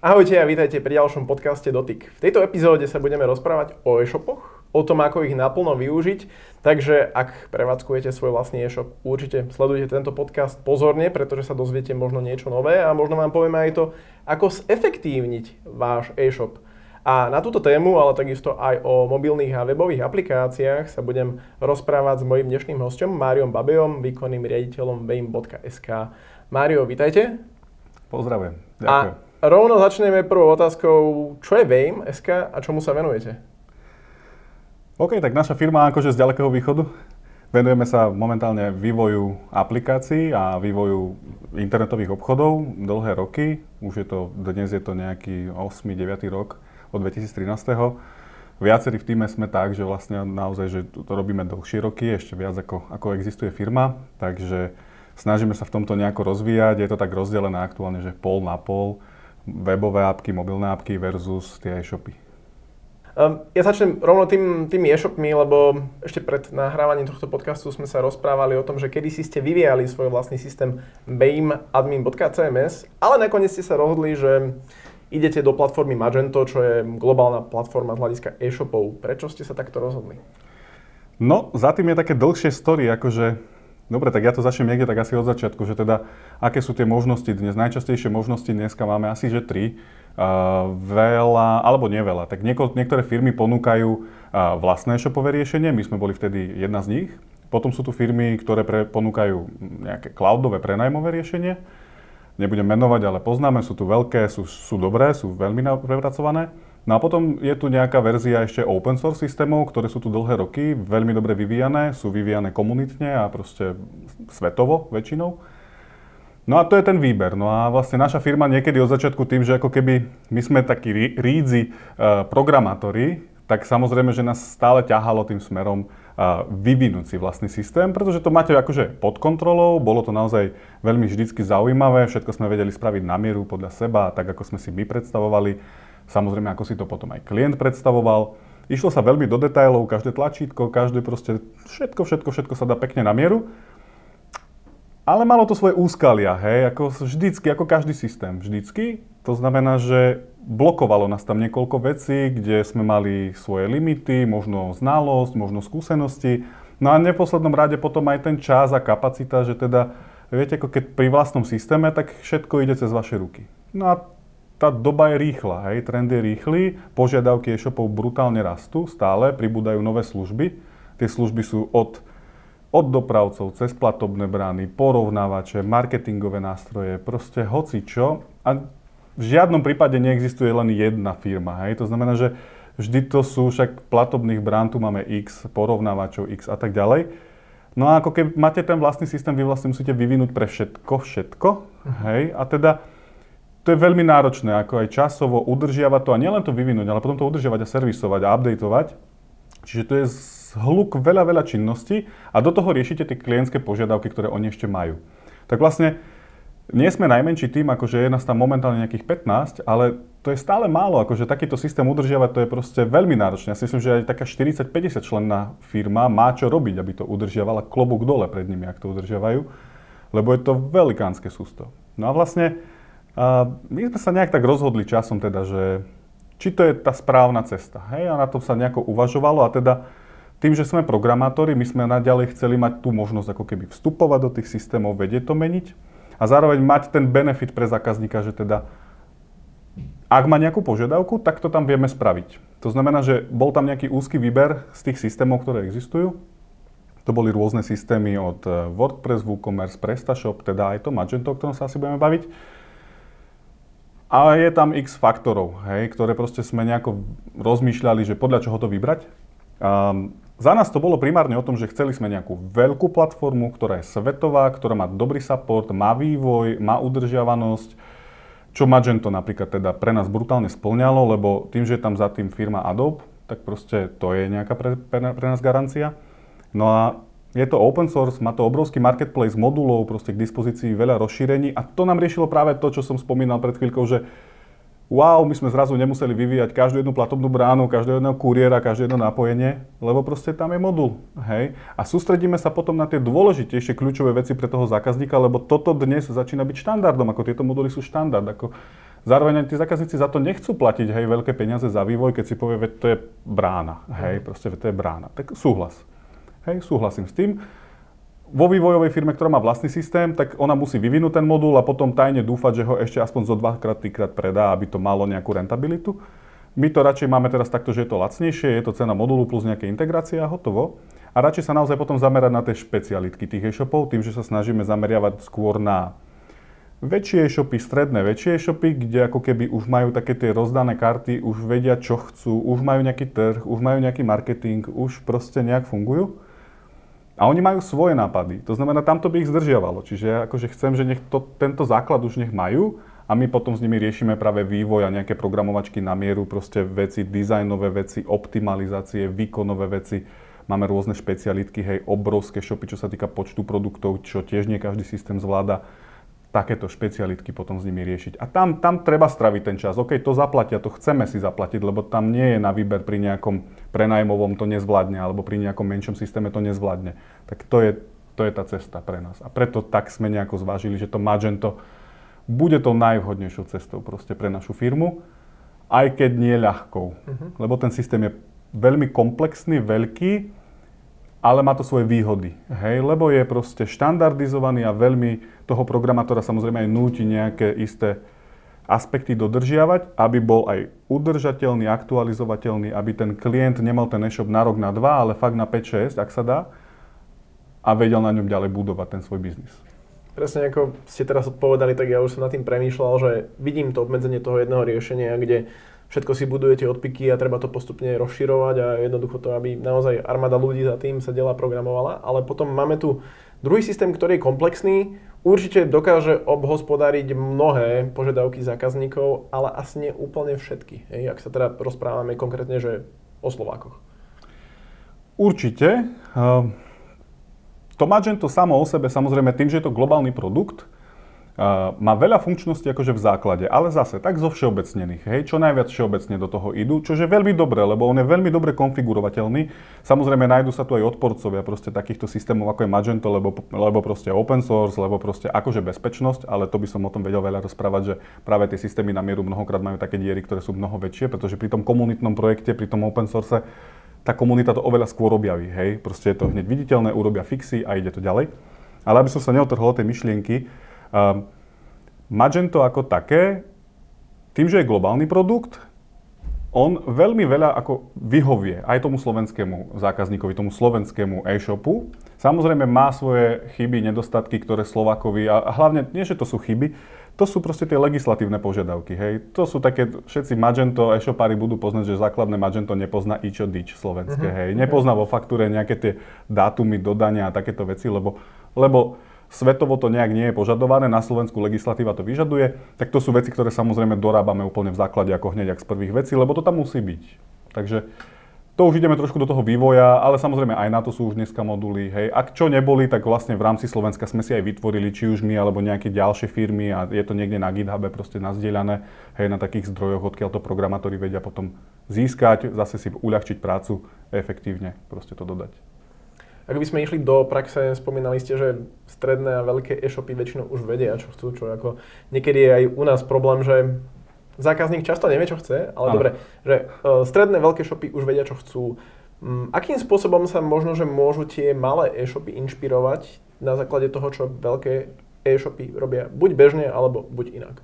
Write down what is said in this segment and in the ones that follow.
Ahojte a vítajte pri ďalšom podcaste Dotyk. V tejto epizóde sa budeme rozprávať o e-shopoch, o tom, ako ich naplno využiť. Takže ak prevádzkujete svoj vlastný e-shop, určite sledujte tento podcast pozorne, pretože sa dozviete možno niečo nové a možno vám povieme aj to, ako zefektívniť váš e-shop. A na túto tému, ale takisto aj o mobilných a webových aplikáciách sa budem rozprávať s mojim dnešným hostom, Máriom Babejom, výkonným riaditeľom veim.sk. Mário, vítajte. Pozdravujem. Ďakujem. A rovno začneme prvou otázkou, čo je Vame SK a čomu sa venujete? OK, tak naša firma akože z ďalekého východu. Venujeme sa momentálne vývoju aplikácií a vývoju internetových obchodov dlhé roky. Už je to, dnes je to nejaký 8-9 rok od 2013. Viacerí v týme sme tak, že vlastne naozaj, že to robíme dlhšie roky, ešte viac ako, ako existuje firma, takže snažíme sa v tomto nejako rozvíjať. Je to tak rozdelené aktuálne, že pol na pol webové apky, mobilné apky versus tie e-shopy? Um, ja začnem rovno tým, tými e-shopmi, lebo ešte pred nahrávaním tohto podcastu sme sa rozprávali o tom, že kedy si ste vyvíjali svoj vlastný systém baimadmin.cms, ale nakoniec ste sa rozhodli, že idete do platformy Magento, čo je globálna platforma z hľadiska e-shopov. Prečo ste sa takto rozhodli? No, za tým je také dlhšie story, akože Dobre, tak ja to začnem niekde tak asi od začiatku, že teda aké sú tie možnosti dnes. Najčastejšie možnosti dneska máme asi, že tri. Uh, veľa, alebo neveľa. Tak nieko, niektoré firmy ponúkajú uh, vlastné shopové riešenie, my sme boli vtedy jedna z nich. Potom sú tu firmy, ktoré pre, ponúkajú nejaké cloudové prenajmové riešenie. Nebudem menovať, ale poznáme, sú tu veľké, sú, sú dobré, sú veľmi prepracované. No a potom je tu nejaká verzia ešte open source systémov, ktoré sú tu dlhé roky, veľmi dobre vyvíjané, sú vyvíjané komunitne a proste svetovo väčšinou. No a to je ten výber. No a vlastne naša firma niekedy od začiatku tým, že ako keby my sme takí rídzi uh, programátori, tak samozrejme, že nás stále ťahalo tým smerom uh, vyvinúť si vlastný systém, pretože to máte akože pod kontrolou, bolo to naozaj veľmi vždycky zaujímavé, všetko sme vedeli spraviť na mieru podľa seba, tak ako sme si my predstavovali Samozrejme, ako si to potom aj klient predstavoval. Išlo sa veľmi do detailov, každé tlačítko, každé proste, všetko, všetko, všetko sa dá pekne na mieru. Ale malo to svoje úskalia, hej, ako vždycky, ako každý systém, vždycky. To znamená, že blokovalo nás tam niekoľko vecí, kde sme mali svoje limity, možno znalosť, možno skúsenosti. No a v neposlednom rade potom aj ten čas a kapacita, že teda, viete, ako keď pri vlastnom systéme, tak všetko ide cez vaše ruky. No a tá doba je rýchla, hej, trend je rýchly, požiadavky e-shopov brutálne rastú, stále pribúdajú nové služby. Tie služby sú od, od dopravcov cez platobné brány, porovnávače, marketingové nástroje, proste hoci čo. A v žiadnom prípade neexistuje len jedna firma, hej. To znamená, že vždy to sú však platobných brán, tu máme X, porovnávačov X a tak ďalej. No a ako keď máte ten vlastný systém, vy vlastne musíte vyvinúť pre všetko, všetko, hej, a teda to je veľmi náročné, ako aj časovo udržiavať to a nielen to vyvinúť, ale potom to udržiavať a servisovať a updateovať. Čiže to je zhluk veľa, veľa činností a do toho riešite tie klientské požiadavky, ktoré oni ešte majú. Tak vlastne nie sme najmenší tým, akože je nás tam momentálne nejakých 15, ale to je stále málo, akože takýto systém udržiavať, to je proste veľmi náročné. Ja si myslím, že aj taká 40-50 členná firma má čo robiť, aby to udržiavala klobúk dole pred nimi, ak to udržiavajú, lebo je to velikánske sústo. No a vlastne a my sme sa nejak tak rozhodli časom teda, že či to je tá správna cesta. Hej? A na tom sa nejako uvažovalo a teda tým, že sme programátori, my sme naďalej chceli mať tú možnosť ako keby vstupovať do tých systémov, vedieť to meniť a zároveň mať ten benefit pre zákazníka, že teda ak má nejakú požiadavku, tak to tam vieme spraviť. To znamená, že bol tam nejaký úzky výber z tých systémov, ktoré existujú. To boli rôzne systémy od eh, WordPress, WooCommerce, PrestaShop, teda aj to Magento, o ktorom sa asi budeme baviť a je tam x faktorov, hej, ktoré proste sme nejako rozmýšľali, že podľa čoho to vybrať. Um, za nás to bolo primárne o tom, že chceli sme nejakú veľkú platformu, ktorá je svetová, ktorá má dobrý support, má vývoj, má udržiavanosť, čo Magento napríklad teda pre nás brutálne splňalo, lebo tým, že je tam za tým firma Adobe, tak proste to je nejaká pre, pre, pre nás garancia. No a je to open source, má to obrovský marketplace modulov, proste k dispozícii veľa rozšírení a to nám riešilo práve to, čo som spomínal pred chvíľkou, že wow, my sme zrazu nemuseli vyvíjať každú jednu platobnú bránu, každého jedného kuriéra, každé jedno napojenie, lebo proste tam je modul, hej. A sústredíme sa potom na tie dôležitejšie kľúčové veci pre toho zákazníka, lebo toto dnes začína byť štandardom, ako tieto moduly sú štandard, ako Zároveň tí zákazníci za to nechcú platiť hej, veľké peniaze za vývoj, keď si povie, že to je brána. Hej, proste, to je brána. Tak súhlas. Hej, súhlasím s tým. Vo vývojovej firme, ktorá má vlastný systém, tak ona musí vyvinúť ten modul a potom tajne dúfať, že ho ešte aspoň zo dvakrát, trikrát predá, aby to malo nejakú rentabilitu. My to radšej máme teraz takto, že je to lacnejšie, je to cena modulu plus nejaké integrácie a hotovo. A radšej sa naozaj potom zamerať na tie špecialitky tých e-shopov, tým, že sa snažíme zameriavať skôr na väčšie e-shopy, stredné väčšie e-shopy, kde ako keby už majú také tie rozdané karty, už vedia, čo chcú, už majú nejaký trh, už majú nejaký marketing, už proste nejak fungujú. A oni majú svoje nápady. To znamená, tamto by ich zdržiavalo. Čiže akože chcem, že nech to, tento základ už nech majú a my potom s nimi riešime práve vývoj a nejaké programovačky na mieru, proste veci, dizajnové veci, optimalizácie, výkonové veci. Máme rôzne špecialitky, hej, obrovské shopy, čo sa týka počtu produktov, čo tiež nie každý systém zvláda takéto špecialitky potom s nimi riešiť. A tam, tam treba straviť ten čas. OK, to zaplatia, to chceme si zaplatiť, lebo tam nie je na výber pri nejakom prenajmovom to nezvládne, alebo pri nejakom menšom systéme to nezvládne. Tak to je, to je tá cesta pre nás. A preto tak sme nejako zvážili, že to Magento bude to najvhodnejšou cestou proste pre našu firmu, aj keď nie ľahkou. Uh-huh. Lebo ten systém je veľmi komplexný, veľký, ale má to svoje výhody. Hej, lebo je proste štandardizovaný a veľmi toho programátora samozrejme aj núti nejaké isté aspekty dodržiavať, aby bol aj udržateľný, aktualizovateľný, aby ten klient nemal ten e-shop na rok, na dva, ale fakt na 5-6, ak sa dá, a vedel na ňom ďalej budovať ten svoj biznis. Presne ako ste teraz odpovedali, tak ja už som nad tým premýšľal, že vidím to obmedzenie toho jedného riešenia, kde všetko si budujete odpiky a treba to postupne rozširovať a jednoducho to, aby naozaj armáda ľudí za tým sedela a programovala. Ale potom máme tu druhý systém, ktorý je komplexný, určite dokáže obhospodariť mnohé požiadavky zákazníkov, ale asi nie úplne všetky. Hej, ak sa teda rozprávame konkrétne, že o Slovákoch. Určite. Ehm, to Magento samo o sebe, samozrejme tým, že je to globálny produkt, má veľa funkčností akože v základe, ale zase tak zo všeobecnených, hej, čo najviac všeobecne do toho idú, čo je veľmi dobré, lebo on je veľmi dobre konfigurovateľný. Samozrejme nájdu sa tu aj odporcovia proste takýchto systémov ako je Magento, lebo, lebo proste open source, lebo proste akože bezpečnosť, ale to by som o tom vedel veľa rozprávať, že práve tie systémy na mieru mnohokrát majú také diery, ktoré sú mnoho väčšie, pretože pri tom komunitnom projekte, pri tom open source tá komunita to oveľa skôr objaví, hej, proste je to hneď viditeľné, urobia fixy a ide to ďalej. Ale aby som sa neotrhol tej myšlienky, Magento ako také, tým, že je globálny produkt, on veľmi veľa ako vyhovie aj tomu slovenskému zákazníkovi, tomu slovenskému e-shopu. Samozrejme má svoje chyby, nedostatky, ktoré Slovakovi, a hlavne nie, že to sú chyby, to sú proste tie legislatívne požiadavky. Hej. To sú také, všetci Magento e-shopári budú poznať, že základné Magento nepozná ičo dič slovenské. Uh-huh. Hej. Nepozná vo faktúre nejaké tie dátumy dodania a takéto veci, lebo, lebo svetovo to nejak nie je požadované, na Slovensku legislatíva to vyžaduje, tak to sú veci, ktoré samozrejme dorábame úplne v základe ako hneď ak z prvých vecí, lebo to tam musí byť. Takže to už ideme trošku do toho vývoja, ale samozrejme aj na to sú už dneska moduly. Hej. Ak čo neboli, tak vlastne v rámci Slovenska sme si aj vytvorili, či už my alebo nejaké ďalšie firmy a je to niekde na GitHube proste nazdieľané, hej, na takých zdrojoch, odkiaľ to programátori vedia potom získať, zase si uľahčiť prácu efektívne proste to dodať. Ak by sme išli do praxe, spomínali ste, že stredné a veľké e-shopy väčšinou už vedia, čo chcú, čo ako niekedy je aj u nás problém, že zákazník často nevie, čo chce, ale dobre, že uh, stredné veľké shopy už vedia, čo chcú. Um, akým spôsobom sa možno, že môžu tie malé e-shopy inšpirovať na základe toho, čo veľké e-shopy robia buď bežne, alebo buď inak?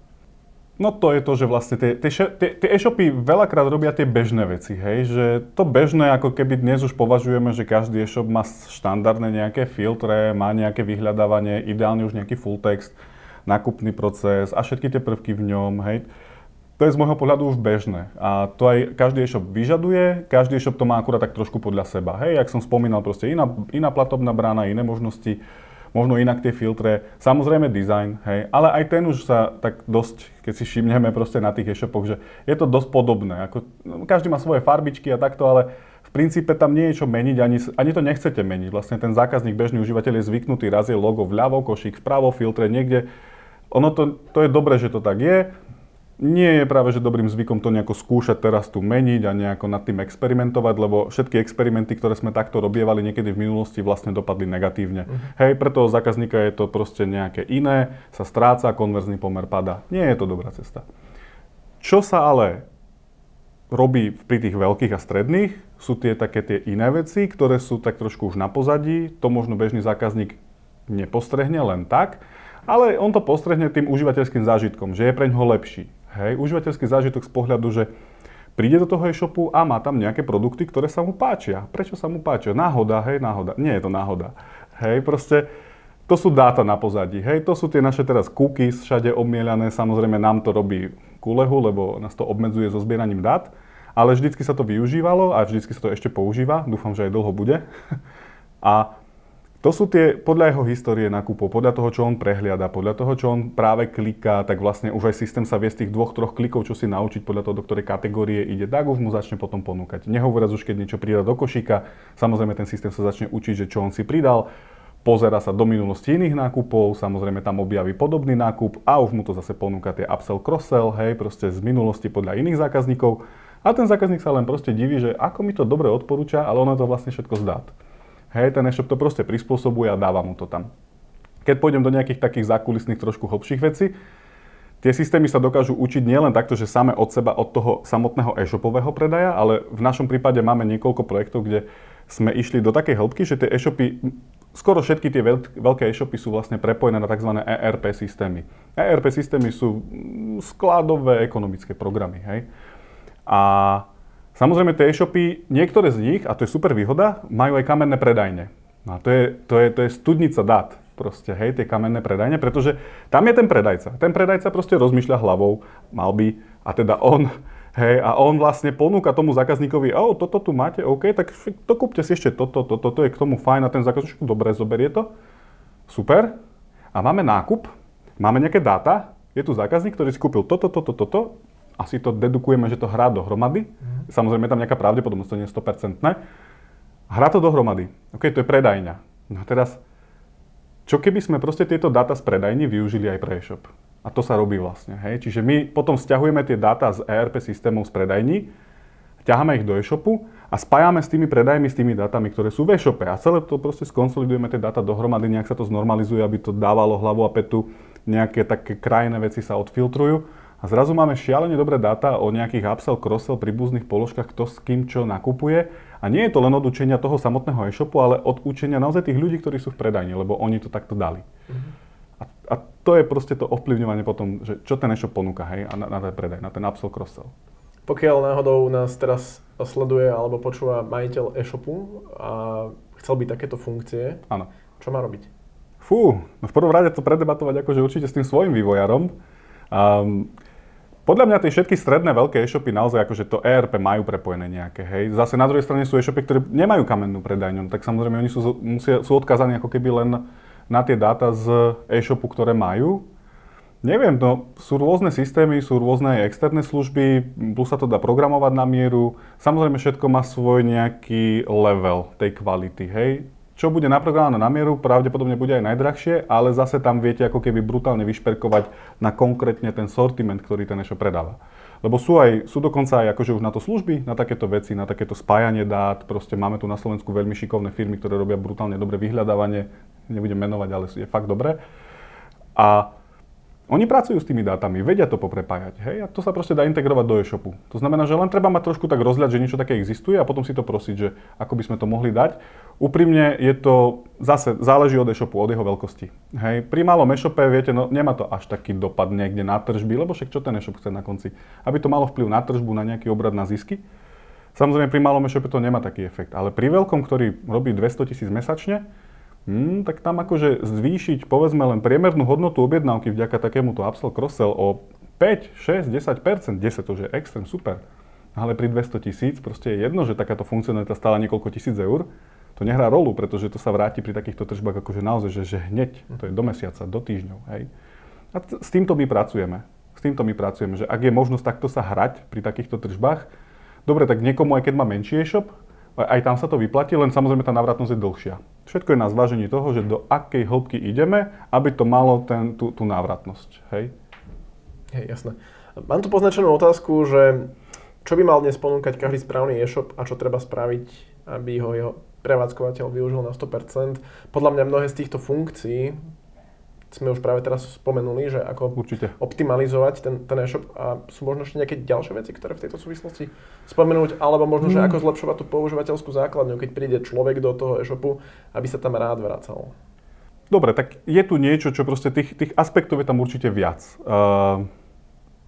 No to je to, že vlastne tie, tie, tie, tie e-shopy veľakrát robia tie bežné veci, hej, že to bežné, ako keby dnes už považujeme, že každý e-shop má štandardné nejaké filtre, má nejaké vyhľadávanie, ideálne už nejaký full text, nákupný proces a všetky tie prvky v ňom, hej. To je z môjho pohľadu už bežné a to aj každý e-shop vyžaduje, každý e-shop to má akurát tak trošku podľa seba, hej, jak som spomínal, proste iná, iná platobná brána, iné možnosti, možno inak tie filtre, samozrejme design, hej, ale aj ten už sa tak dosť, keď si všimneme proste na tých e-shopoch, že je to dosť podobné, ako, no, každý má svoje farbičky a takto, ale v princípe tam nie je čo meniť, ani, ani to nechcete meniť. Vlastne ten zákazník, bežný užívateľ je zvyknutý, raz je logo vľavo, košík vpravo, filtre niekde. Ono to, to je dobré, že to tak je nie je práve že dobrým zvykom to nejako skúšať teraz tu meniť a nejako nad tým experimentovať, lebo všetky experimenty, ktoré sme takto robievali niekedy v minulosti, vlastne dopadli negatívne. Uh-huh. Hej, pre toho zákazníka je to proste nejaké iné, sa stráca, konverzný pomer pada. Nie je to dobrá cesta. Čo sa ale robí pri tých veľkých a stredných, sú tie také tie iné veci, ktoré sú tak trošku už na pozadí. To možno bežný zákazník nepostrehne len tak, ale on to postrehne tým užívateľským zážitkom, že je pre ňoho lepší. Hej, užívateľský zážitok z pohľadu, že príde do toho e-shopu a má tam nejaké produkty, ktoré sa mu páčia. Prečo sa mu páčia? Náhoda, hej, náhoda. Nie je to náhoda. Hej, proste to sú dáta na pozadí. Hej, to sú tie naše teraz cookies všade obmielané. Samozrejme nám to robí kulehu, lebo nás to obmedzuje so zbieraním dát. Ale vždycky sa to využívalo a vždycky sa to ešte používa. Dúfam, že aj dlho bude. A to sú tie, podľa jeho histórie nákupov, podľa toho, čo on prehliada, podľa toho, čo on práve kliká, tak vlastne už aj systém sa vie z tých dvoch, troch klikov, čo si naučiť podľa toho, do ktorej kategórie ide, tak už mu začne potom ponúkať. Nehovoriac už, keď niečo pridá do košíka, samozrejme ten systém sa začne učiť, že čo on si pridal, pozera sa do minulosti iných nákupov, samozrejme tam objaví podobný nákup a už mu to zase ponúka tie upsell, cross-sell, hej, proste z minulosti podľa iných zákazníkov. A ten zákazník sa len proste diví, že ako mi to dobre odporúča, ale ono to vlastne všetko zdá. Hej, ten e-shop to proste prispôsobuje a dáva mu to tam. Keď pôjdem do nejakých takých zákulisných trošku hlbších vecí, tie systémy sa dokážu učiť nielen takto, že same od seba, od toho samotného e-shopového predaja, ale v našom prípade máme niekoľko projektov, kde sme išli do takej hĺbky, že tie e-shopy, skoro všetky tie veľké e-shopy sú vlastne prepojené na tzv. ERP systémy. ERP systémy sú skladové ekonomické programy, hej. A Samozrejme, tie e-shopy, niektoré z nich, a to je super výhoda, majú aj kamenné predajne. A to je, to je, to je studnica dát, proste, hej, tie kamenné predajne, pretože tam je ten predajca. Ten predajca proste rozmýšľa hlavou, mal by, a teda on, hej, a on vlastne ponúka tomu zákazníkovi, o, toto tu máte, OK, tak to kúpte si ešte toto, toto, toto je k tomu fajn a ten zákazník, dobre, zoberie to, super. A máme nákup, máme nejaké dáta, je tu zákazník, ktorý si kúpil toto, toto, toto, asi to dedukujeme, že to hrá dohromady. Mm. Samozrejme je tam nejaká pravdepodobnosť, to nie je 100%. Hrá to dohromady. OK, to je predajňa. No a teraz, čo keby sme proste tieto dáta z predajní využili aj pre e-shop? A to sa robí vlastne. Hej? Čiže my potom stiahujeme tie dáta z ERP systémov z predajní, ťaháme ich do e-shopu a spájame s tými predajmi, s tými dátami, ktoré sú v e-shope. A celé to proste skonsolidujeme tie dáta dohromady, nejak sa to znormalizuje, aby to dávalo hlavu a petu, nejaké také krajné veci sa odfiltrujú a zrazu máme šialene dobré dáta o nejakých upsell, cross-sell, príbuzných položkách, kto s kým čo nakupuje. A nie je to len od učenia toho samotného e-shopu, ale od učenia naozaj tých ľudí, ktorí sú v predajni, lebo oni to takto dali. Mm-hmm. A, a to je proste to ovplyvňovanie potom, že čo ten e-shop ponúka, hej, na, na ten predaj, na ten upsell, cross-sell. Pokiaľ náhodou nás teraz sleduje alebo počúva majiteľ e-shopu a chcel by takéto funkcie, Áno. čo má robiť? Fú, no v prvom rade to predebatovať akože určite s tým svojim vývojarom. Um, podľa mňa tie všetky stredné veľké e-shopy naozaj akože to ERP majú prepojené nejaké, hej. Zase na druhej strane sú e-shopy, ktoré nemajú kamennú predajňu, tak samozrejme oni sú, musia, sú odkazaní ako keby len na tie dáta z e-shopu, ktoré majú. Neviem, no, sú rôzne systémy, sú rôzne externé služby, plus sa to dá programovať na mieru. Samozrejme všetko má svoj nejaký level tej kvality, hej čo bude naprogramované na mieru, pravdepodobne bude aj najdrahšie, ale zase tam viete ako keby brutálne vyšperkovať na konkrétne ten sortiment, ktorý ten e-shop predáva. Lebo sú, aj, sú dokonca aj akože už na to služby, na takéto veci, na takéto spájanie dát. Proste máme tu na Slovensku veľmi šikovné firmy, ktoré robia brutálne dobre vyhľadávanie. Nebudem menovať, ale je fakt dobré. A oni pracujú s tými dátami, vedia to poprepájať, hej, a to sa proste dá integrovať do e-shopu. To znamená, že len treba mať trošku tak rozhľad, že niečo také existuje a potom si to prosiť, že ako by sme to mohli dať. Úprimne je to, zase záleží od e-shopu, od jeho veľkosti. Hej, pri malom e-shope, viete, no nemá to až taký dopad niekde na tržby, lebo však čo ten e-shop chce na konci? Aby to malo vplyv na tržbu, na nejaký obrad, na zisky. Samozrejme pri malom e-shope to nemá taký efekt, ale pri veľkom, ktorý robí 200 tisíc mesačne, Hmm, tak tam akože zvýšiť povedzme len priemernú hodnotu objednávky vďaka takémuto upsell cross-sell o 5, 6, 10 10 to je extrém, super. Ale pri 200 tisíc proste je jedno, že takáto funkcionalita stála niekoľko tisíc eur. To nehrá rolu, pretože to sa vráti pri takýchto tržbách akože naozaj, že, že hneď, to je do mesiaca, do týždňov, hej. A t- s týmto my pracujeme. S týmto my pracujeme, že ak je možnosť takto sa hrať pri takýchto tržbách, dobre, tak niekomu, aj keď má menší e-shop, aj tam sa to vyplatí, len samozrejme tá návratnosť je dlhšia. Všetko je na zvážení toho, že do akej hĺbky ideme, aby to malo ten, tú, tú návratnosť. Hej? Hej, jasné. Mám tu poznačenú otázku, že čo by mal dnes ponúkať každý správny e-shop a čo treba spraviť, aby ho jeho prevádzkovateľ využil na 100%. Podľa mňa mnohé z týchto funkcií sme už práve teraz spomenuli, že ako Určite. optimalizovať ten, ten e-shop a sú možno ešte nejaké ďalšie veci, ktoré v tejto súvislosti spomenúť, alebo možno, že Mm. ako zlepšovať tú používateľskú základňu, keď príde človek do toho e-shopu, aby sa tam rád vracal. Dobre, tak je tu niečo, čo proste tých, tých aspektov je tam určite viac. Uh,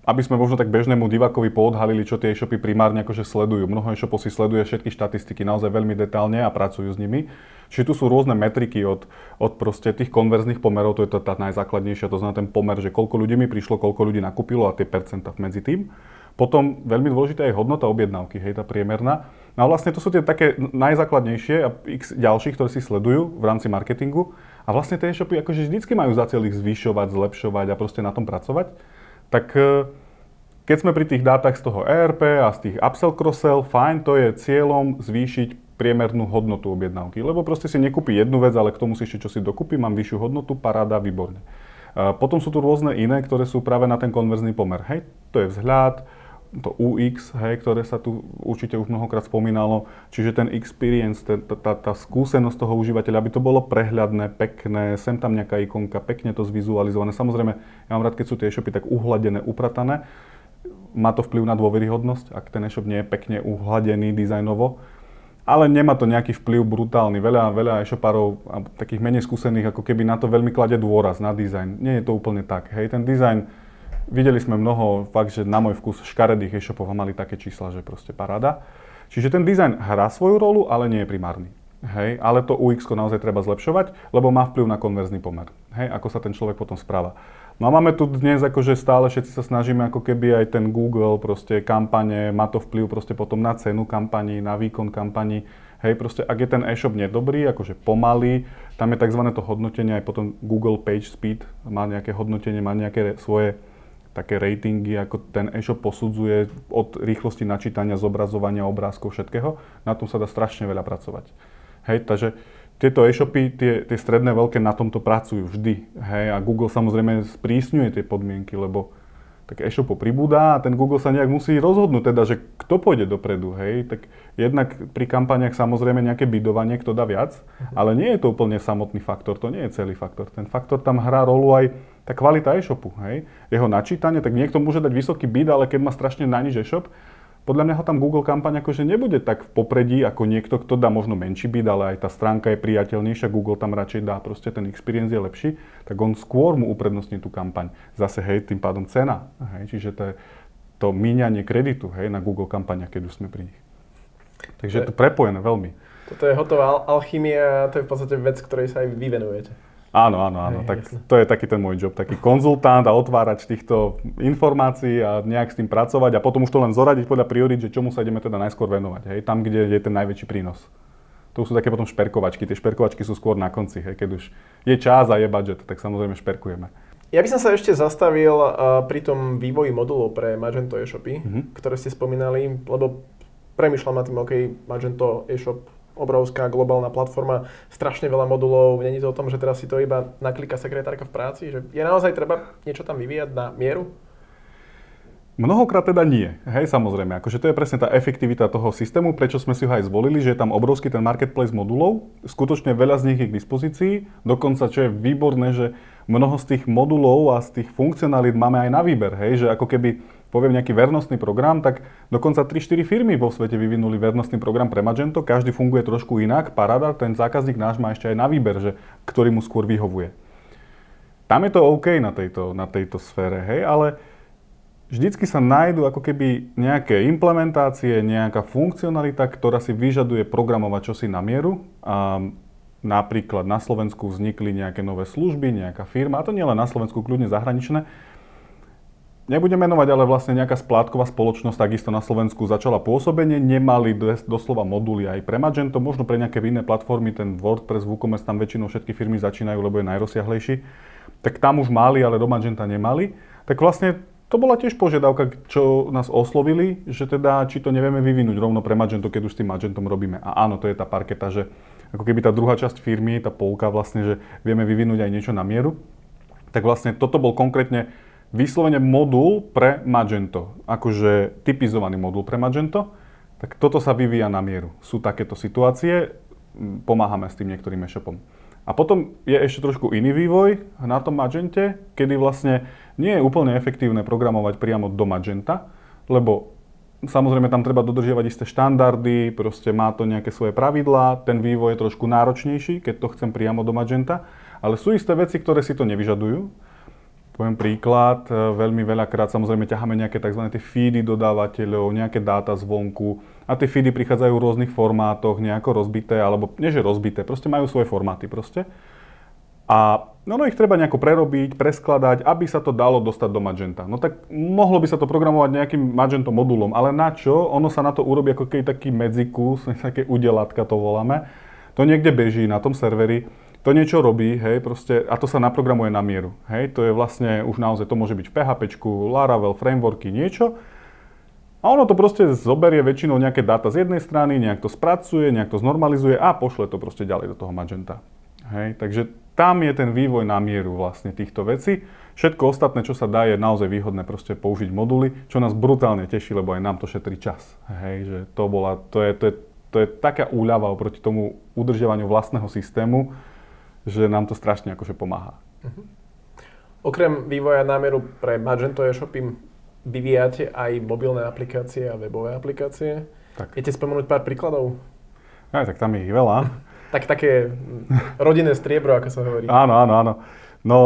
aby sme možno tak bežnému divákovi poodhalili, čo tie e-shopy primárne akože sledujú. Mnoho e-shopov si sleduje všetky štatistiky naozaj veľmi detálne a pracujú s nimi. Čiže tu sú rôzne metriky od, od proste tých konverzných pomerov, to je tá, tá najzákladnejšia, to znamená ten pomer, že koľko ľudí mi prišlo, koľko ľudí nakúpilo a tie percentá medzi tým. Potom veľmi dôležitá je hodnota objednávky, hej, tá priemerná. No a vlastne to sú tie také najzákladnejšie a x ďalších, ktoré si sledujú v rámci marketingu. A vlastne tie e-shopy akože vždycky majú za cieľ ich zvyšovať, zlepšovať a proste na tom pracovať. Tak e, keď sme pri tých dátach z toho ERP a z tých upsell cross-sell, fajn, to je cieľom zvýšiť priemernú hodnotu objednávky. Lebo proste si nekúpi jednu vec, ale k tomu si ešte čo dokúpi, mám vyššiu hodnotu, paráda, výborne. A potom sú tu rôzne iné, ktoré sú práve na ten konverzný pomer. Hej, to je vzhľad, to UX, hej, ktoré sa tu určite už mnohokrát spomínalo, čiže ten experience, tá, tá, tá skúsenosť toho užívateľa, aby to bolo prehľadné, pekné, sem tam nejaká ikonka, pekne to zvizualizované. Samozrejme, ja mám rád, keď sú tie e-shopy tak uhladené, upratané. Má to vplyv na dôveryhodnosť, ak ten e-shop nie je pekne uhladený dizajnovo. Ale nemá to nejaký vplyv brutálny. Veľa, veľa e-shopárov, takých menej skúsených, ako keby na to veľmi klade dôraz, na dizajn. Nie je to úplne tak. Hej, ten dizajn Videli sme mnoho, fakt, že na môj vkus škaredých e-shopov a mali také čísla, že proste paráda. Čiže ten dizajn hrá svoju rolu, ale nie je primárny. Hej, ale to UX naozaj treba zlepšovať, lebo má vplyv na konverzný pomer. Hej, ako sa ten človek potom správa. No a máme tu dnes akože stále všetci sa snažíme ako keby aj ten Google, proste kampane, má to vplyv proste potom na cenu kampaní, na výkon kampaní. Hej, proste ak je ten e-shop nedobrý, akože pomalý, tam je tzv. to hodnotenie, aj potom Google Page Speed má nejaké hodnotenie, má nejaké svoje také ratingy, ako ten e-shop posudzuje od rýchlosti načítania, zobrazovania obrázkov, všetkého. Na tom sa dá strašne veľa pracovať. Hej, takže tieto e-shopy, tie, tie stredné veľké na tomto pracujú vždy. Hej, a Google samozrejme sprísňuje tie podmienky, lebo tak e-shopov pribúda a ten Google sa nejak musí rozhodnúť teda, že kto pôjde dopredu, hej. Tak jednak pri kampaniach samozrejme nejaké bidovanie, kto dá viac, ale nie je to úplne samotný faktor, to nie je celý faktor. Ten faktor tam hrá rolu aj tá kvalita e-shopu, hej. Jeho načítanie, tak niekto môže dať vysoký bid, ale keď má strašne na e-shop, podľa mňa ho tam Google kampaň akože nebude tak v popredí ako niekto, kto dá možno menší bid, ale aj tá stránka je priateľnejšia, Google tam radšej dá, proste ten experience je lepší, tak on skôr mu uprednostní tú kampaň. Zase hej, tým pádom cena, hej, čiže to je to míňanie kreditu, hej, na Google kampaniach, keď už sme pri nich. Takže je to prepojené veľmi. Toto je hotová al- alchymia to je v podstate vec, ktorej sa aj vy venujete. Áno, áno, áno. Hej, tak jasné. to je taký ten môj job, taký konzultant a otvárač týchto informácií a nejak s tým pracovať a potom už to len zoradiť podľa priorit, že čomu sa ideme teda najskôr venovať, hej, tam, kde je ten najväčší prínos. To sú také potom šperkovačky, tie šperkovačky sú skôr na konci, hej, keď už je čas a je budget, tak samozrejme šperkujeme. Ja by som sa ešte zastavil uh, pri tom vývoji modulov pre Magento e-shopy, Mhm. ktoré ste spomínali, lebo premyšľam nad tým, OK, Magento e-shop, obrovská globálna platforma, strašne veľa modulov, není to o tom, že teraz si to iba naklika sekretárka v práci, že je naozaj treba niečo tam vyvíjať na mieru? Mnohokrát teda nie, hej, samozrejme. Akože to je presne tá efektivita toho systému, prečo sme si ho aj zvolili, že je tam obrovský ten marketplace modulov, skutočne veľa z nich je k dispozícii, dokonca čo je výborné, že mnoho z tých modulov a z tých funkcionalít máme aj na výber, hej, že ako keby poviem nejaký vernostný program, tak dokonca 3-4 firmy vo svete vyvinuli vernostný program pre Magento, každý funguje trošku inak, parada, ten zákazník náš má ešte aj na výber, že ktorý mu skôr vyhovuje. Tam je to OK na tejto, na tejto sfére, hej, ale vždycky sa nájdú ako keby nejaké implementácie, nejaká funkcionalita, ktorá si vyžaduje programovať čosi na mieru. A napríklad na Slovensku vznikli nejaké nové služby, nejaká firma, a to nie len na Slovensku, kľudne zahraničné. Nebudem menovať, ale vlastne nejaká splátková spoločnosť takisto na Slovensku začala pôsobenie, nemali doslova moduly aj pre Magento, možno pre nejaké iné platformy, ten WordPress, WooCommerce, tam väčšinou všetky firmy začínajú, lebo je najrozsiahlejší. Tak tam už mali, ale do Magenta nemali. Tak vlastne to bola tiež požiadavka, čo nás oslovili, že teda či to nevieme vyvinúť rovno pre Magento, keď už s tým Magentom robíme. A áno, to je tá parketa, že ako keby tá druhá časť firmy, tá polka vlastne, že vieme vyvinúť aj niečo na mieru. Tak vlastne toto bol konkrétne vyslovene modul pre Magento. Akože typizovaný modul pre Magento. Tak toto sa vyvíja na mieru. Sú takéto situácie, pomáhame s tým niektorým e-shopom. A potom je ešte trošku iný vývoj na tom Magente, kedy vlastne nie je úplne efektívne programovať priamo do Magenta, lebo samozrejme tam treba dodržiavať isté štandardy, proste má to nejaké svoje pravidlá, ten vývoj je trošku náročnejší, keď to chcem priamo do Magenta, ale sú isté veci, ktoré si to nevyžadujú. Poviem príklad, e, veľmi veľakrát samozrejme ťaháme nejaké tzv. feedy dodávateľov, nejaké dáta zvonku a tie feedy prichádzajú v rôznych formátoch, nejako rozbité, alebo nie že rozbité, proste majú svoje formáty proste. A no, no ich treba nejako prerobiť, preskladať, aby sa to dalo dostať do Magenta. No tak mohlo by sa to programovať nejakým Magento modulom, ale na čo? Ono sa na to urobí ako keď taký medzikus, také udelatka to voláme. To niekde beží na tom serveri to niečo robí, hej, proste, a to sa naprogramuje na mieru. Hej, to je vlastne už naozaj, to môže byť v PHP, Laravel, frameworky, niečo. A ono to proste zoberie väčšinou nejaké dáta z jednej strany, nejak to spracuje, nejak to znormalizuje a pošle to proste ďalej do toho Magenta. Hej, takže tam je ten vývoj na mieru vlastne týchto vecí. Všetko ostatné, čo sa dá, je naozaj výhodné proste použiť moduly, čo nás brutálne teší, lebo aj nám to šetrí čas. Hej, že to, bola, to, je, to, je, to je taká úľava oproti tomu udržiavaniu vlastného systému, že nám to strašne akože pomáha. Uh-huh. Okrem vývoja námeru pre Magento e-shopy vyvíjate aj mobilné aplikácie a webové aplikácie. Tak. Viete spomenúť pár príkladov? Aj, tak tam je ich veľa. tak také rodinné striebro, ako sa hovorí. Áno, áno, áno. No,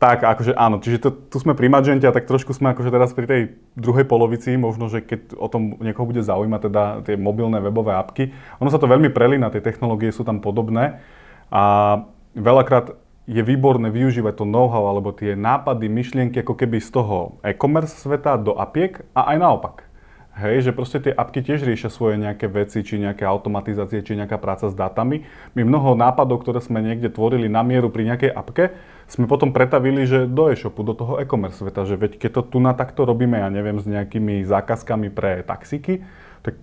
tak, akože áno, čiže to, tu sme pri Magente a tak trošku sme akože teraz pri tej druhej polovici, možno, že keď o tom niekoho bude zaujímať, teda tie mobilné webové apky, ono sa to veľmi prelína, tie technológie sú tam podobné a veľakrát je výborné využívať to know-how alebo tie nápady, myšlienky ako keby z toho e-commerce sveta do apiek a aj naopak. Hej, že proste tie apky tiež riešia svoje nejaké veci, či nejaké automatizácie, či nejaká práca s dátami. My mnoho nápadov, ktoré sme niekde tvorili na mieru pri nejakej apke, sme potom pretavili, že do e-shopu, do toho e-commerce sveta, že veď keď to tu na takto robíme, ja neviem, s nejakými zákazkami pre taxiky, tak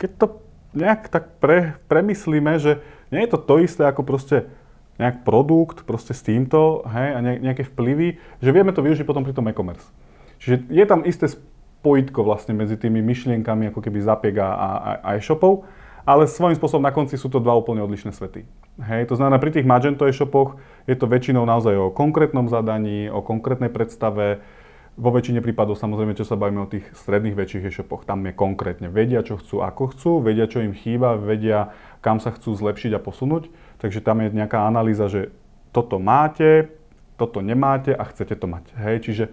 keď to nejak tak pre, premyslíme, že nie je to to isté ako proste nejak produkt proste s týmto, hej, a nejaké vplyvy, že vieme to využiť potom pri tom e-commerce. Čiže je tam isté spojitko vlastne medzi tými myšlienkami ako keby zapiek a, a, a e-shopov, ale svojím spôsobom na konci sú to dva úplne odlišné svety. Hej, to znamená, pri tých Magento e-shopoch je to väčšinou naozaj o konkrétnom zadaní, o konkrétnej predstave, vo väčšine prípadov samozrejme, čo sa bavíme o tých stredných väčších e-shopoch, tam je konkrétne vedia, čo chcú, ako chcú, vedia, čo im chýba, vedia, kam sa chcú zlepšiť a posunúť. Takže tam je nejaká analýza, že toto máte, toto nemáte a chcete to mať. Hej, čiže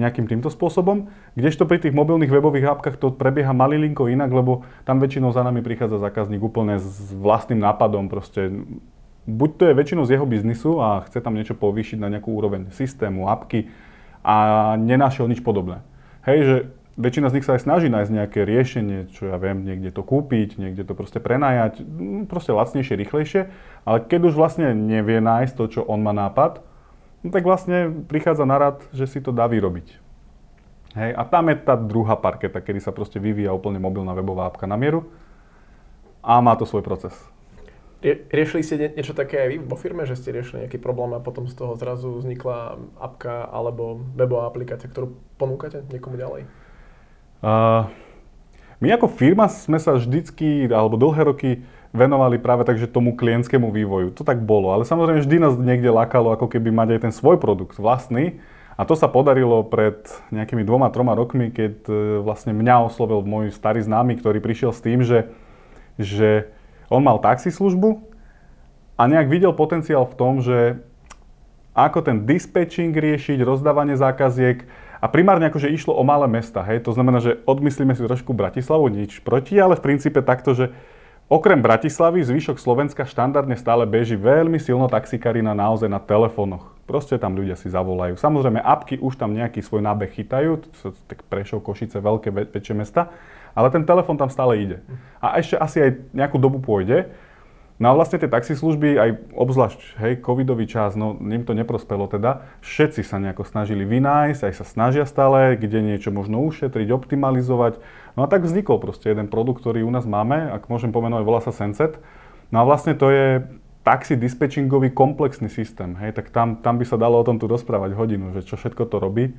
nejakým týmto spôsobom. Kdežto pri tých mobilných webových apkách to prebieha malilinko inak, lebo tam väčšinou za nami prichádza zákazník úplne s vlastným nápadom. Proste buď to je väčšinou z jeho biznisu a chce tam niečo povýšiť na nejakú úroveň systému, apky a nenašiel nič podobné. Hej, že väčšina z nich sa aj snaží nájsť nejaké riešenie, čo ja viem, niekde to kúpiť, niekde to proste prenajať, mm, proste lacnejšie, rýchlejšie, ale keď už vlastne nevie nájsť to, čo on má nápad, no tak vlastne prichádza na rad, že si to dá vyrobiť. Hej, a tam je tá druhá parketa, kedy sa proste vyvíja úplne mobilná webová apka na mieru a má to svoj proces. Riešili ste niečo také aj vy vo firme, že ste riešili nejaký problém a potom z toho zrazu vznikla apka alebo webová aplikácia, ktorú ponúkate niekomu ďalej? My ako firma sme sa vždycky, alebo dlhé roky venovali práve takže tomu klientskému vývoju. To tak bolo, ale samozrejme vždy nás niekde lakalo ako keby mať aj ten svoj produkt vlastný. A to sa podarilo pred nejakými dvoma, troma rokmi, keď e, vlastne mňa oslovil môj starý známy, ktorý prišiel s tým, že, že on mal taxislužbu a nejak videl potenciál v tom, že ako ten dispatching riešiť, rozdávanie zákaziek, a primárne akože išlo o malé mesta, hej, to znamená, že odmyslíme si trošku Bratislavu, nič proti, ale v princípe takto, že okrem Bratislavy, zvyšok Slovenska štandardne stále beží veľmi silno taxikarina naozaj na telefónoch. Proste tam ľudia si zavolajú. Samozrejme, apky už tam nejaký svoj nábeh chytajú, tak Prešov, Košice, veľké, väčšie mesta, ale ten telefón tam stále ide. A ešte asi aj nejakú dobu pôjde, No a vlastne tie taxislužby, aj obzvlášť, hej, covidový čas, no ním to neprospelo teda, všetci sa nejako snažili vynájsť, aj sa snažia stále, kde niečo možno ušetriť, optimalizovať. No a tak vznikol proste jeden produkt, ktorý u nás máme, ak môžem pomenovať, volá sa Senset. No a vlastne to je taxi dispečingový komplexný systém, hej, tak tam, tam by sa dalo o tom tu rozprávať hodinu, že čo všetko to robí.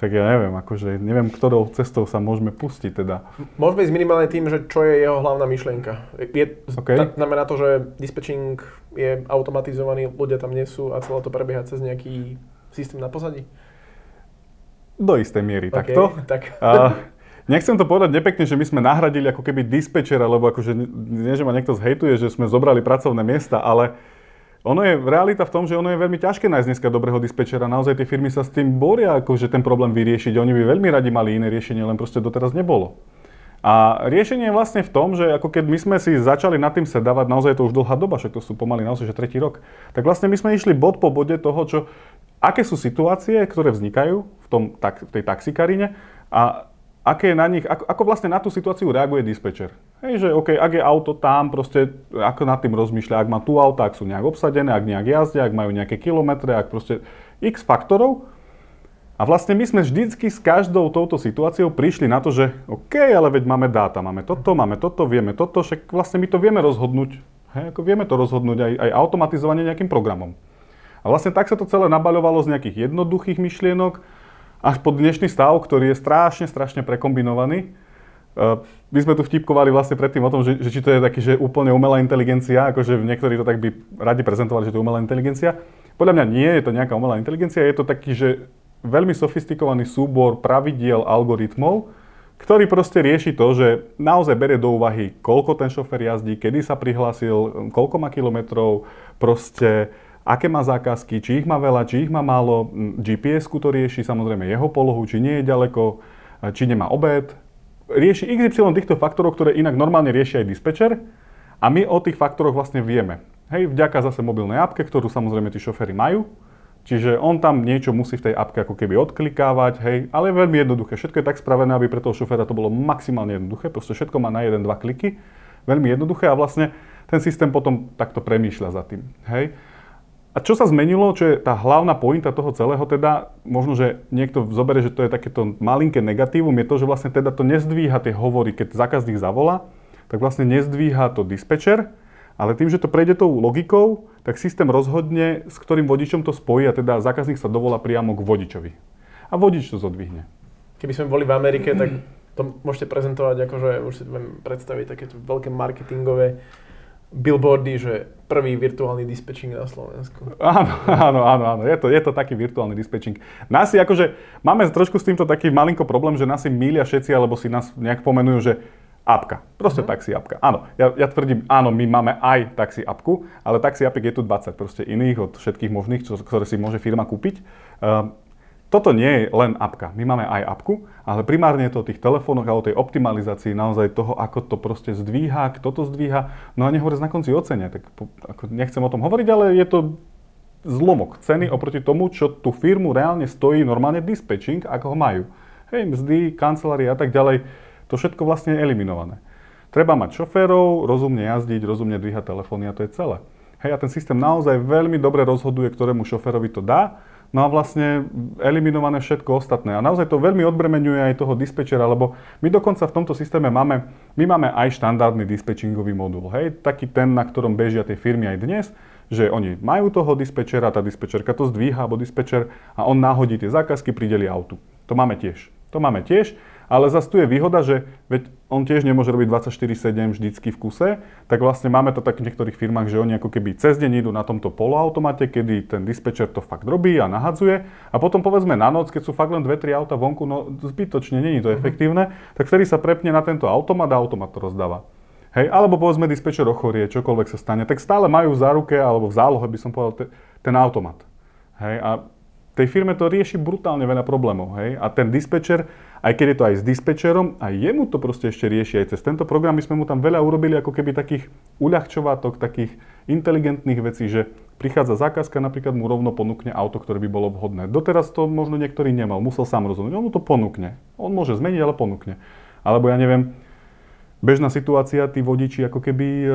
Tak ja neviem, akože neviem, ktorou cestou sa môžeme pustiť teda. Môžeme ísť minimálne tým, že čo je jeho hlavná myšlienka. Je, okay. ta, znamená to, že dispatching je automatizovaný, ľudia tam nie sú a celé to prebieha cez nejaký systém na pozadí? Do istej miery okay, takto. Tak. A, nechcem to povedať nepekne, že my sme nahradili ako keby dispečera, lebo akože nie, že ma niekto zhejtuje, že sme zobrali pracovné miesta, ale ono je realita v tom, že ono je veľmi ťažké nájsť dneska dobrého dispečera. Naozaj tie firmy sa s tým boria, akože ten problém vyriešiť. Oni by veľmi radi mali iné riešenie, len proste doteraz nebolo. A riešenie je vlastne v tom, že ako keď my sme si začali nad tým sedávať, naozaj to už dlhá doba, však to sú pomaly naozaj že tretí rok, tak vlastne my sme išli bod po bode toho, čo, aké sú situácie, ktoré vznikajú v, tom, tak, v tej taxikarine a aké na nich, ako, ako vlastne na tú situáciu reaguje dispečer. Hej, že OK, ak je auto tam, proste ako nad tým rozmýšľa, ak má tu auto, ak sú nejak obsadené, ak nejak jazdia, ak majú nejaké kilometre, ak proste x faktorov. A vlastne my sme vždycky s každou touto situáciou prišli na to, že OK, ale veď máme dáta, máme toto, máme toto, vieme toto, však vlastne my to vieme rozhodnúť. Hej, ako vieme to rozhodnúť aj, aj automatizovanie nejakým programom. A vlastne tak sa to celé nabaľovalo z nejakých jednoduchých myšlienok, až po dnešný stav, ktorý je strašne, strašne prekombinovaný. Uh, my sme tu vtipkovali vlastne predtým o tom, že, že či to je taký, že úplne umelá inteligencia, akože niektorí to tak by radi prezentovali, že to je umelá inteligencia. Podľa mňa nie je to nejaká umelá inteligencia, je to taký, že veľmi sofistikovaný súbor pravidiel algoritmov, ktorý proste rieši to, že naozaj berie do úvahy, koľko ten šofer jazdí, kedy sa prihlásil, koľko má kilometrov, proste aké má zákazky, či ich má veľa, či ich má málo. GPS-ku to rieši, samozrejme jeho polohu, či nie je ďaleko, či nemá obed. Rieši XY týchto faktorov, ktoré inak normálne rieši aj dispečer a my o tých faktoroch vlastne vieme. Hej, vďaka zase mobilnej apke, ktorú samozrejme tí šoféry majú. Čiže on tam niečo musí v tej apke ako keby odklikávať, hej, ale je veľmi jednoduché. Všetko je tak spravené, aby pre toho šoféra to bolo maximálne jednoduché. Proste všetko má na jeden, dva kliky. Veľmi jednoduché a vlastne ten systém potom takto premýšľa za tým. Hej. A čo sa zmenilo, čo je tá hlavná pointa toho celého, teda možno, že niekto zoberie, že to je takéto malinké negatívum, je to, že vlastne teda to nezdvíha tie hovory, keď zákazník zavolá, tak vlastne nezdvíha to dispečer, ale tým, že to prejde tou logikou, tak systém rozhodne, s ktorým vodičom to spojí a teda zákazník sa dovolá priamo k vodičovi. A vodič to zodvihne. Keby sme boli v Amerike, tak to môžete prezentovať akože, už si viem predstaviť takéto veľké marketingové billboardy, že prvý virtuálny dispečing na Slovensku. Áno, áno, áno, áno. Je, to, je to taký virtuálny dispečing. Nás si akože, máme trošku s týmto taký malinko problém, že nás si mília všetci, alebo si nás nejak pomenujú, že apka. Proste uh-huh. taxi apka. Áno, ja, ja tvrdím, áno, my máme aj taxi apku, ale taxi apek je tu 20 proste iných od všetkých možných, čo, ktoré si môže firma kúpiť. Uh, toto nie je len apka. My máme aj apku, ale primárne je to o tých telefónoch a o tej optimalizácii naozaj toho, ako to proste zdvíha, kto to zdvíha. No a nehovoriac na konci o cene. Tak ako nechcem o tom hovoriť, ale je to zlomok ceny oproti tomu, čo tú firmu reálne stojí normálne dispatching, ako ho majú. Hej, mzdy, kancelárie a tak ďalej. To všetko vlastne je eliminované. Treba mať šoférov, rozumne jazdiť, rozumne dvíhať telefóny a to je celé. Hej, a ten systém naozaj veľmi dobre rozhoduje, ktorému šoférovi to dá No a vlastne eliminované všetko ostatné. A naozaj to veľmi odbremenuje aj toho dispečera, lebo my dokonca v tomto systéme máme, my máme aj štandardný dispečingový modul. Hej, taký ten, na ktorom bežia tie firmy aj dnes, že oni majú toho dispečera, tá dispečerka to zdvíha, alebo dispečer, a on náhodí tie zákazky, prideli autu. To máme tiež. To máme tiež. Ale zase tu je výhoda, že veď on tiež nemôže robiť 24-7 vždycky v kuse, tak vlastne máme to tak v niektorých firmách, že oni ako keby cez deň idú na tomto poloautomate, kedy ten dispečer to fakt robí a nahadzuje a potom povedzme na noc, keď sú fakt len 2-3 auta vonku, no zbytočne není to mhm. efektívne, tak vtedy sa prepne na tento automat a automat to rozdáva. Hej, alebo povedzme dispečer ochorie, čokoľvek sa stane, tak stále majú v záruke alebo v zálohe by som povedal te, ten automat. Hej, a tej firme to rieši brutálne veľa problémov. Hej? A ten dispečer aj keď je to aj s dispečerom, aj jemu to proste ešte rieši. Aj cez tento program my sme mu tam veľa urobili ako keby takých uľahčovatok, takých inteligentných vecí, že prichádza zákazka, napríklad mu rovno ponúkne auto, ktoré by bolo vhodné. Doteraz to možno niektorý nemal, musel sám rozhodnúť. On mu to ponúkne. On môže zmeniť, ale ponúkne. Alebo ja neviem, bežná situácia, tí vodiči ako keby, e,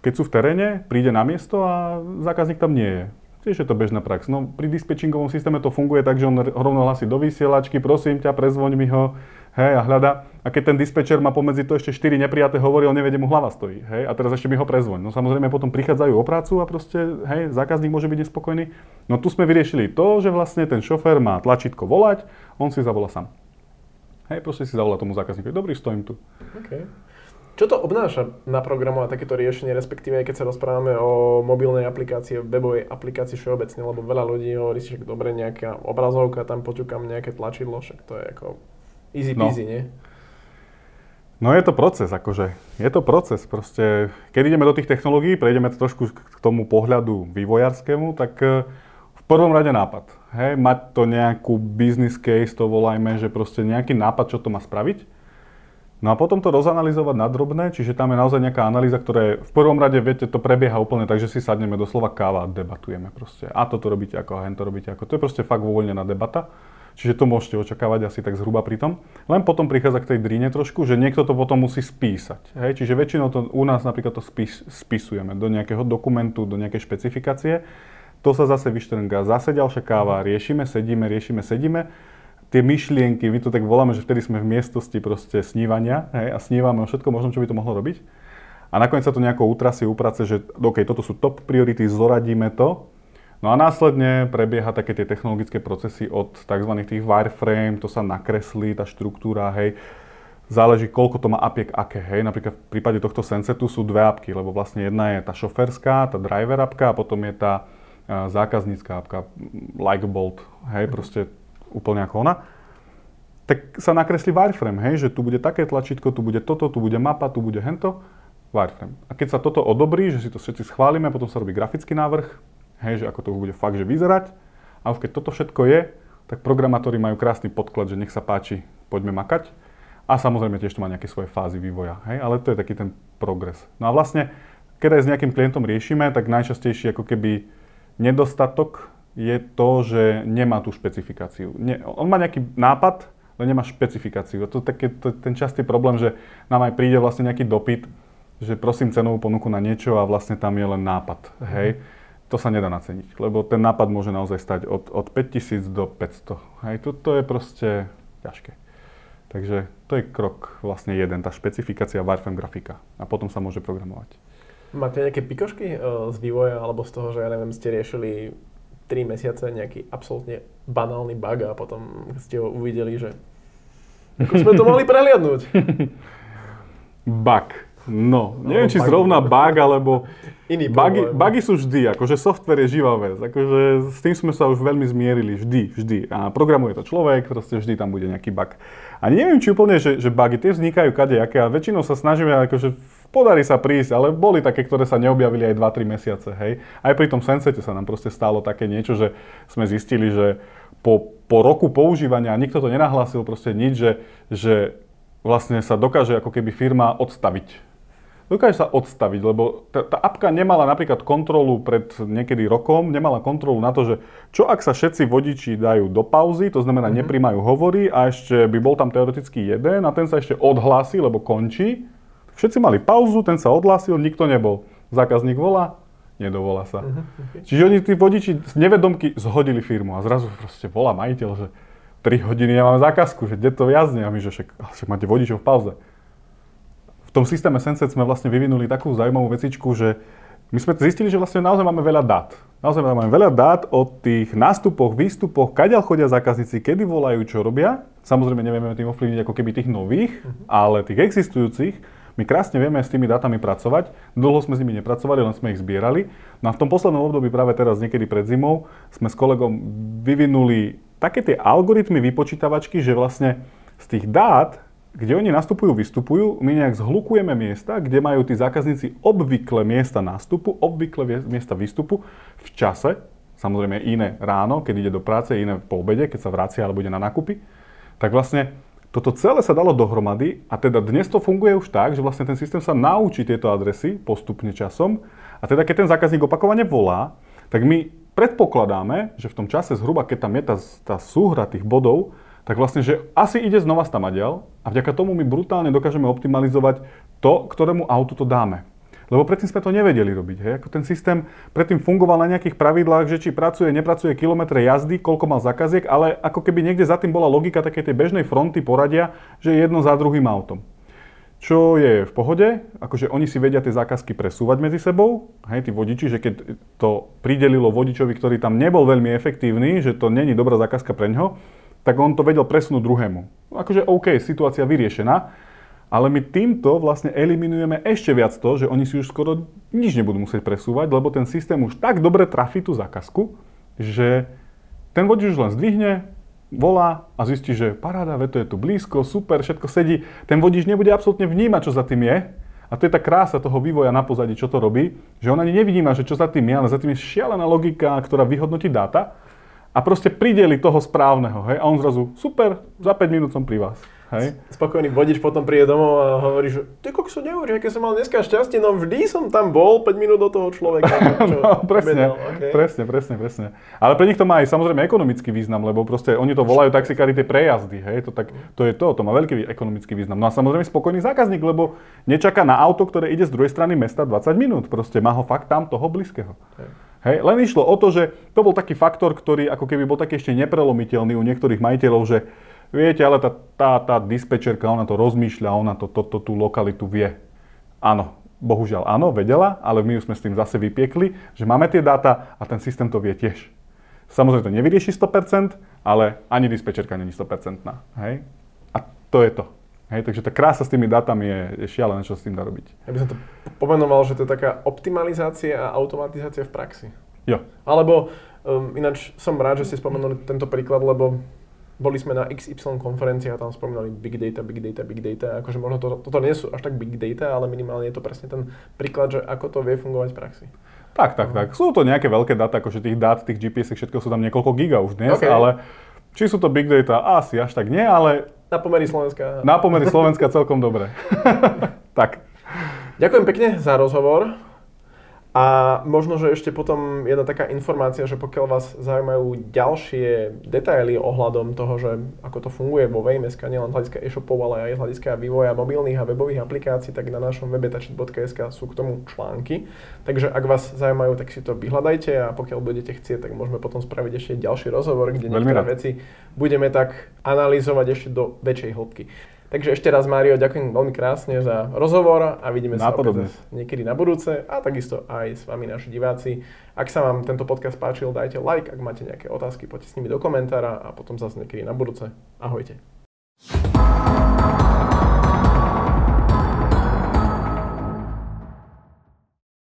keď sú v teréne, príde na miesto a zákazník tam nie je Tiež je to bežná prax. No, pri dispečingovom systéme to funguje tak, že on rovno hlasí do vysielačky, prosím ťa, prezvoň mi ho, hej, a hľada. A keď ten dispečer má pomedzi to ešte 4 neprijaté hovorí, on nevie, mu hlava stojí, hej, a teraz ešte mi ho prezvoň. No samozrejme potom prichádzajú o prácu a proste, hej, zákazník môže byť nespokojný. No tu sme vyriešili to, že vlastne ten šofér má tlačítko volať, on si zavolá sám. Hej, proste si zavolá tomu zákazníkovi, dobrý, stojím tu. Okay. Čo to obnáša naprogramovať takéto riešenie, respektíve aj keď sa rozprávame o mobilnej aplikácii, webovej aplikácii všeobecne, lebo veľa ľudí hovorí si, že dobre, nejaká obrazovka, tam poťukám nejaké tlačidlo, však to je ako easy no. peasy, no. nie? No je to proces, akože. Je to proces. Proste, keď ideme do tých technológií, prejdeme to trošku k tomu pohľadu vývojarskému, tak eh, v prvom rade nápad. Hej, mať to nejakú business case, to volajme, že proste nejaký nápad, čo to má spraviť No a potom to rozanalizovať na drobné, čiže tam je naozaj nejaká analýza, ktorá je, v prvom rade, viete, to prebieha úplne tak, že si sadneme doslova káva a debatujeme proste. A toto robíte ako, a to robíte ako. To je proste fakt uvoľnená debata. Čiže to môžete očakávať asi tak zhruba pri tom. Len potom prichádza k tej dríne trošku, že niekto to potom musí spísať. Hej? Čiže väčšinou to u nás napríklad to spis, spisujeme do nejakého dokumentu, do nejakej špecifikácie. To sa zase vyštrnga. Zase ďalšia káva, riešime, sedíme, riešime, sedíme tie myšlienky, my to tak voláme, že vtedy sme v miestnosti proste snívania hej, a snívame o všetko možno, čo by to mohlo robiť. A nakoniec sa to nejako utrasie, uprace, že OK, toto sú top priority, zoradíme to. No a následne prebieha také tie technologické procesy od tzv. tých wireframe, to sa nakreslí, tá štruktúra, hej. Záleží, koľko to má apiek aké, hej. Napríklad v prípade tohto Sensetu sú dve apky, lebo vlastne jedna je tá šoferská, tá driver apka a potom je tá zákaznícká apka, like Bolt, hej, proste úplne ako ona, tak sa nakreslí wireframe, hej, že tu bude také tlačítko, tu bude toto, tu bude mapa, tu bude hento, wireframe. A keď sa toto odobrí, že si to všetci schválime, potom sa robí grafický návrh, hej, že ako to bude fakt, že vyzerať. A už keď toto všetko je, tak programátori majú krásny podklad, že nech sa páči, poďme makať. A samozrejme tiež to má nejaké svoje fázy vývoja, hej, ale to je taký ten progres. No a vlastne, keď aj s nejakým klientom riešime, tak najčastejší ako keby nedostatok je to, že nemá tú špecifikáciu. Nie, on má nejaký nápad, ale nemá špecifikáciu. To je taký, to, ten častý problém, že nám aj príde vlastne nejaký dopyt, že prosím cenovú ponuku na niečo a vlastne tam je len nápad. Mm. Hej? To sa nedá naceniť, lebo ten nápad môže naozaj stať od, od 5000 do 500. Hej? To, to je proste ťažké. Takže to je krok vlastne jeden, tá špecifikácia wireframe grafika. A potom sa môže programovať. Máte nejaké pikošky uh, z vývoja, alebo z toho, že ja neviem, ste riešili 3 mesiace nejaký absolútne banálny bug a potom ste ho uvideli, že ako sme to mohli prehliadnúť. bug. No, no neviem, či bug, zrovna bug, alebo Iný bugy, bugy sú vždy, akože software je živá vec, akože s tým sme sa už veľmi zmierili, vždy, vždy. A programuje to človek, proste vždy tam bude nejaký bug. A neviem, či úplne, že, že bugy tie vznikajú kadejaké a väčšinou sa snažíme akože podarí sa prísť, ale boli také, ktoré sa neobjavili aj 2-3 mesiace, hej. Aj pri tom Sensete sa nám proste stalo také niečo, že sme zistili, že po, po roku používania nikto to nenahlásil proste nič, že, že vlastne sa dokáže ako keby firma odstaviť. Dokáže sa odstaviť, lebo tá, tá apka nemala napríklad kontrolu pred niekedy rokom, nemala kontrolu na to, že čo ak sa všetci vodiči dajú do pauzy, to znamená mm-hmm. nepríjmajú hovory a ešte by bol tam teoreticky jeden a ten sa ešte odhlási, lebo končí Všetci mali pauzu, ten sa odhlásil, nikto nebol. Zákazník volá, nedovolá sa. Uh-huh, okay. Čiže oni, tí vodiči z nevedomky zhodili firmu a zrazu proste volá majiteľ, že 3 hodiny ja mám zákazku, že kde to jazdne a my, že však, však máte vodičov v pauze. V tom systéme Senset sme vlastne vyvinuli takú zaujímavú vecičku, že my sme zistili, že vlastne naozaj máme veľa dát. Naozaj máme veľa dát o tých nástupoch, výstupoch, kaďal chodia zákazníci, kedy volajú, čo robia. Samozrejme nevieme tým ovplyvniť ako keby tých nových, uh-huh. ale tých existujúcich my krásne vieme s tými dátami pracovať, dlho sme s nimi nepracovali, len sme ich zbierali. No a v tom poslednom období, práve teraz, niekedy pred zimou, sme s kolegom vyvinuli také tie algoritmy vypočítavačky, že vlastne z tých dát, kde oni nastupujú, vystupujú, my nejak zhlukujeme miesta, kde majú tí zákazníci obvykle miesta nástupu, obvykle miesta výstupu v čase, samozrejme iné ráno, keď ide do práce, iné po obede, keď sa vracia alebo ide na nákupy, tak vlastne toto celé sa dalo dohromady a teda dnes to funguje už tak, že vlastne ten systém sa naučí tieto adresy postupne časom a teda keď ten zákazník opakovane volá, tak my predpokladáme, že v tom čase zhruba, keď tam je tá, tá súhra tých bodov, tak vlastne, že asi ide znova stamadiaľ a vďaka tomu my brutálne dokážeme optimalizovať to, ktorému autu to dáme. Lebo predtým sme to nevedeli robiť. Hej? Ako ten systém predtým fungoval na nejakých pravidlách, že či pracuje, nepracuje kilometre jazdy, koľko mal zakaziek, ale ako keby niekde za tým bola logika takej tej bežnej fronty poradia, že jedno za druhým autom. Čo je v pohode, akože oni si vedia tie zákazky presúvať medzi sebou, hej, tí vodiči, že keď to pridelilo vodičovi, ktorý tam nebol veľmi efektívny, že to není dobrá zákazka pre ňo, tak on to vedel presunúť druhému. Akože OK, situácia vyriešená, ale my týmto vlastne eliminujeme ešte viac to, že oni si už skoro nič nebudú musieť presúvať, lebo ten systém už tak dobre trafí tú zákazku, že ten vodič už len zdvihne, volá a zistí, že paráda, to je tu blízko, super, všetko sedí. Ten vodič nebude absolútne vnímať, čo za tým je. A to je tá krása toho vývoja na pozadí, čo to robí, že on ani nevidí, že čo za tým je, ale za tým je šialená logika, ktorá vyhodnotí dáta a proste prideli toho správneho. Hej? A on zrazu, super, za 5 minút som pri vás. Hej. Spokojný vodič potom príde domov a hovorí, že ty kokso neuveríš, aké som mal dneska šťastie, no vždy som tam bol 5 minút do toho človeka. Čo no, presne, okay. presne, presne, presne. Ale pre nich to má aj samozrejme ekonomický význam, lebo proste oni to volajú taxikári tie prejazdy, hej, to, tak, to je to, to má veľký ekonomický význam. No a samozrejme spokojný zákazník, lebo nečaká na auto, ktoré ide z druhej strany mesta 20 minút, proste má ho fakt tam toho blízkeho. Okay. Hej, len išlo o to, že to bol taký faktor, ktorý ako keby bol taký ešte neprelomiteľný u niektorých majiteľov, že Viete, ale tá, tá, tá dispečerka, ona to rozmýšľa, ona to, to, to, tú lokalitu vie. Áno, bohužiaľ áno, vedela, ale my už sme s tým zase vypiekli, že máme tie dáta a ten systém to vie tiež. Samozrejme to nevyrieši 100%, ale ani dispečerka není 100%. Hej? A to je to. Hej, takže tá krása s tými dátami je, je šialené, čo s tým dá robiť. Ja by som to pomenoval, že to je taká optimalizácia a automatizácia v praxi. Jo. Alebo um, ináč som rád, že ste spomenuli tento príklad, lebo boli sme na XY konferencii a tam spomínali big data, big data, big data. Akože možno to, toto nie sú až tak big data, ale minimálne je to presne ten príklad, že ako to vie fungovať v praxi. Tak, tak, tak. Sú to nejaké veľké dáta, akože tých dát, tých GPS, všetko sú tam niekoľko giga už dnes, okay. ale či sú to big data, asi až tak nie, ale... Na pomery Slovenska. Na pomery Slovenska celkom dobre. tak. Ďakujem pekne za rozhovor. A možno, že ešte potom jedna taká informácia, že pokiaľ vás zaujímajú ďalšie detaily ohľadom toho, že ako to funguje vo VMS, nielen hľadiska e-shopov, ale aj hľadiska vývoja mobilných a webových aplikácií, tak na našom webe tačit.sk sú k tomu články. Takže ak vás zaujímajú, tak si to vyhľadajte a pokiaľ budete chcieť, tak môžeme potom spraviť ešte ďalší rozhovor, kde niektoré veci budeme tak analyzovať ešte do väčšej hĺbky. Takže ešte raz, Mário, ďakujem veľmi krásne za rozhovor a vidíme sa opäť niekedy na budúce a takisto aj s vami naši diváci. Ak sa vám tento podcast páčil, dajte like, ak máte nejaké otázky, poďte s nimi do komentára a potom zase niekedy na budúce. Ahojte. thank you